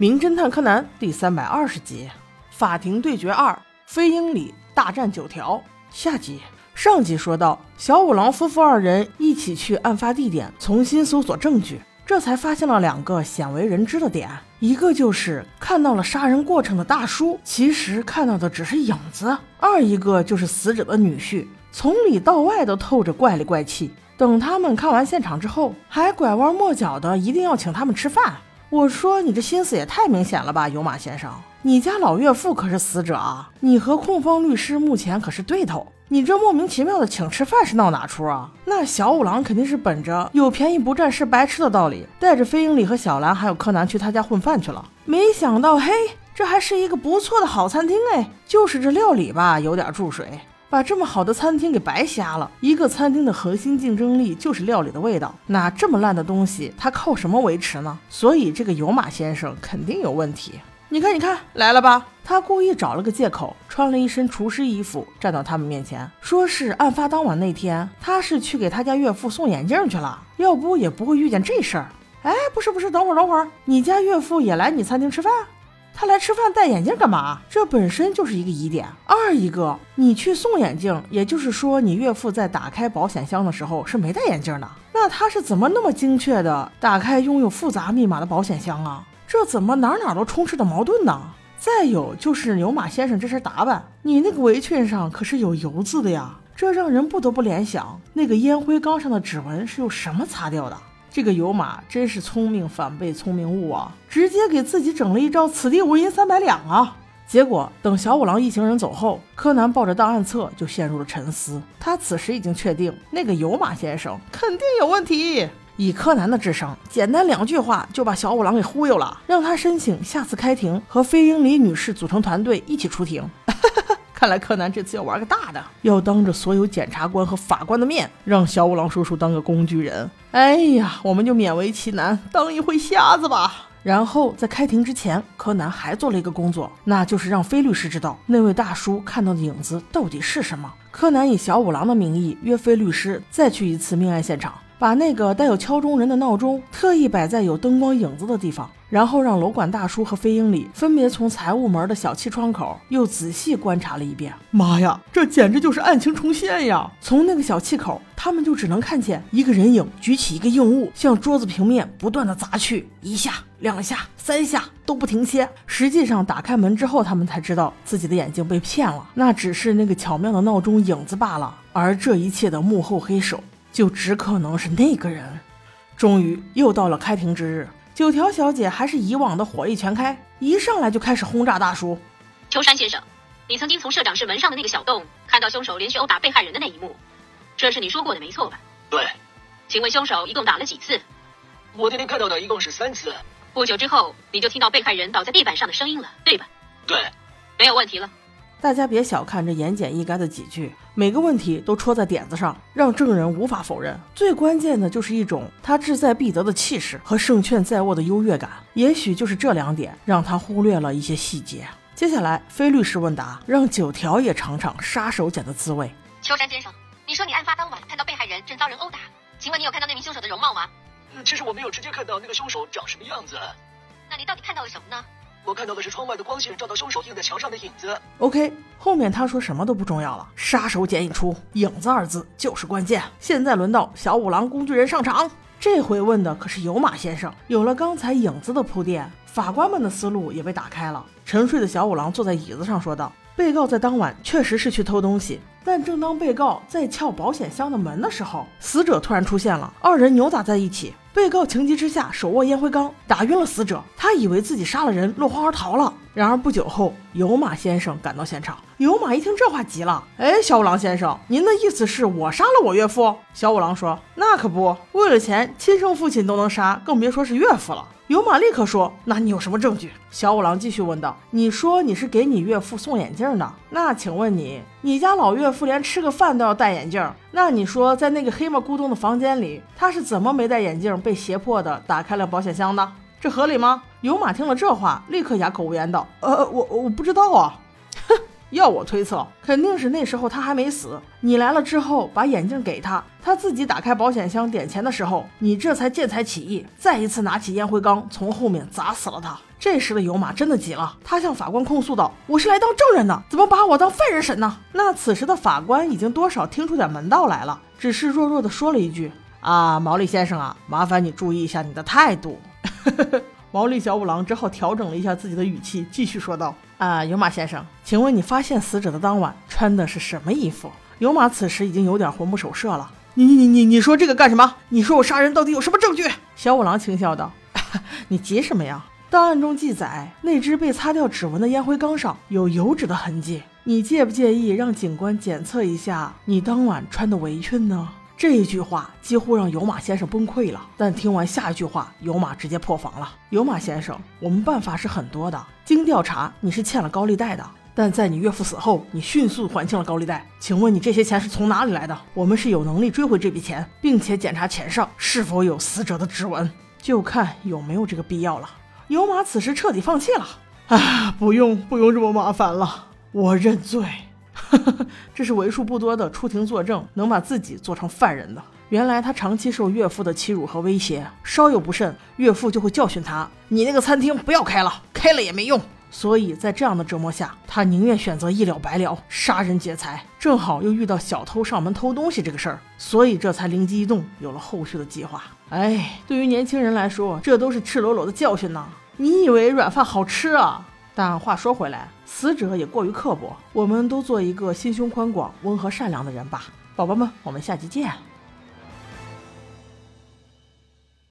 名侦探柯南》第三百二十集《法庭对决二：飞鹰里大战九条》下集。上集说到，小五郎夫妇二人一起去案发地点重新搜索证据，这才发现了两个鲜为人知的点：一个就是看到了杀人过程的大叔，其实看到的只是影子；二一个就是死者的女婿，从里到外都透着怪里怪气。等他们看完现场之后，还拐弯抹角的一定要请他们吃饭。我说你这心思也太明显了吧，有马先生，你家老岳父可是死者啊，你和控方律师目前可是对头，你这莫名其妙的请吃饭是闹哪出啊？那小五郎肯定是本着有便宜不占是白吃的道理，带着飞鹰里和小兰还有柯南去他家混饭去了。没想到，嘿，这还是一个不错的好餐厅哎，就是这料理吧，有点注水。把这么好的餐厅给白瞎了。一个餐厅的核心竞争力就是料理的味道，那这么烂的东西，它靠什么维持呢？所以这个有马先生肯定有问题。你看，你看，来了吧？他故意找了个借口，穿了一身厨师衣服，站到他们面前，说是案发当晚那天，他是去给他家岳父送眼镜去了，要不也不会遇见这事儿。哎，不是不是，等会儿等会儿，你家岳父也来你餐厅吃饭？他来吃饭戴眼镜干嘛？这本身就是一个疑点。二一个，你去送眼镜，也就是说你岳父在打开保险箱的时候是没戴眼镜的。那他是怎么那么精确的打开拥有复杂密码的保险箱啊？这怎么哪哪都充斥着矛盾呢？再有就是牛马先生这身打扮，你那个围裙上可是有油渍的呀，这让人不得不联想，那个烟灰缸上的指纹是用什么擦掉的？这个有马真是聪明反被聪明误啊！直接给自己整了一招“此地无银三百两”啊！结果等小五郎一行人走后，柯南抱着档案册就陷入了沉思。他此时已经确定，那个有马先生肯定有问题。以柯南的智商，简单两句话就把小五郎给忽悠了，让他申请下次开庭和飞鹰里女士组成团队一起出庭。看来柯南这次要玩个大的，要当着所有检察官和法官的面，让小五郎叔叔当个工具人。哎呀，我们就勉为其难当一回瞎子吧。然后在开庭之前，柯南还做了一个工作，那就是让菲律师知道那位大叔看到的影子到底是什么。柯南以小五郎的名义约菲律师再去一次命案现场。把那个带有敲钟人的闹钟特意摆在有灯光影子的地方，然后让楼管大叔和飞鹰里分别从财务门的小气窗口又仔细观察了一遍。妈呀，这简直就是案情重现呀！从那个小气口，他们就只能看见一个人影举起一个硬物，向桌子平面不断的砸去，一下、两下、三下都不停歇。实际上，打开门之后，他们才知道自己的眼睛被骗了，那只是那个巧妙的闹钟影子罢了。而这一切的幕后黑手。就只可能是那个人。终于又到了开庭之日，九条小姐还是以往的火力全开，一上来就开始轰炸大叔。秋山先生，你曾经从社长室门上的那个小洞看到凶手连续殴打被害人的那一幕，这是你说过的没错吧？对。请问凶手一共打了几次？我那天看到的一共是三次。不久之后，你就听到被害人倒在地板上的声音了，对吧？对。没有问题了。大家别小看这言简意赅的几句，每个问题都戳在点子上，让证人无法否认。最关键的就是一种他志在必得的气势和胜券在握的优越感。也许就是这两点让他忽略了一些细节。接下来，非律师问答，让九条也尝尝杀手锏的滋味。秋山先生，你说你案发当晚看到被害人正遭人殴打，请问你有看到那名凶手的容貌吗？其实我没有直接看到那个凶手长什么样子。那你到底看到了什么呢？我看到的是窗外的光线照到凶手印在墙上的影子。OK，后面他说什么都不重要了，杀手锏一出，影子二字就是关键。现在轮到小五郎工具人上场，这回问的可是有马先生。有了刚才影子的铺垫，法官们的思路也被打开了。沉睡的小五郎坐在椅子上说道：“被告在当晚确实是去偷东西，但正当被告在撬保险箱的门的时候，死者突然出现了，二人扭打在一起。”被告情急之下手握烟灰缸打晕了死者，他以为自己杀了人，落荒而逃了。然而不久后，有马先生赶到现场。有马一听这话急了：“哎，小五郎先生，您的意思是我杀了我岳父？”小五郎说：“那可不，为了钱，亲生父亲都能杀，更别说是岳父了。”有马立刻说：“那你有什么证据？”小五郎继续问道：“你说你是给你岳父送眼镜的，那请问你，你家老岳父连吃个饭都要戴眼镜，那你说在那个黑嘛咕咚的房间里，他是怎么没戴眼镜被胁迫的打开了保险箱的？这合理吗？”有马听了这话，立刻哑口无言道：“呃，我我不知道啊。”哼，要我推测，肯定是那时候他还没死。你来了之后，把眼镜给他，他自己打开保险箱点钱的时候，你这才见财起意，再一次拿起烟灰缸从后面砸死了他。这时的尤马真的急了，他向法官控诉道：“我是来当证人的，怎么把我当犯人审呢？”那此时的法官已经多少听出点门道来了，只是弱弱的说了一句：“啊，毛利先生啊，麻烦你注意一下你的态度。” 毛利小五郎只好调整了一下自己的语气，继续说道：“啊，有马先生，请问你发现死者的当晚穿的是什么衣服？”有马此时已经有点魂不守舍了。你你你你你说这个干什么？你说我杀人到底有什么证据？小五郎轻笑道：“ 你急什么呀？档案中记载，那只被擦掉指纹的烟灰缸上有油脂的痕迹。你介不介意让警官检测一下你当晚穿的围裙呢？”这一句话几乎让有马先生崩溃了，但听完下一句话，有马直接破防了。有马先生，我们办法是很多的。经调查，你是欠了高利贷的，但在你岳父死后，你迅速还清了高利贷。请问你这些钱是从哪里来的？我们是有能力追回这笔钱，并且检查钱上是否有死者的指纹，就看有没有这个必要了。有马此时彻底放弃了，啊，不用不用这么麻烦了，我认罪。这是为数不多的出庭作证能把自己做成犯人的。原来他长期受岳父的欺辱和威胁，稍有不慎，岳父就会教训他：“你那个餐厅不要开了，开了也没用。”所以在这样的折磨下，他宁愿选择一了百了，杀人劫财。正好又遇到小偷上门偷东西这个事儿，所以这才灵机一动，有了后续的计划。哎，对于年轻人来说，这都是赤裸裸的教训呐！你以为软饭好吃啊？但话说回来，死者也过于刻薄，我们都做一个心胸宽广、温和善良的人吧，宝宝们，我们下期见。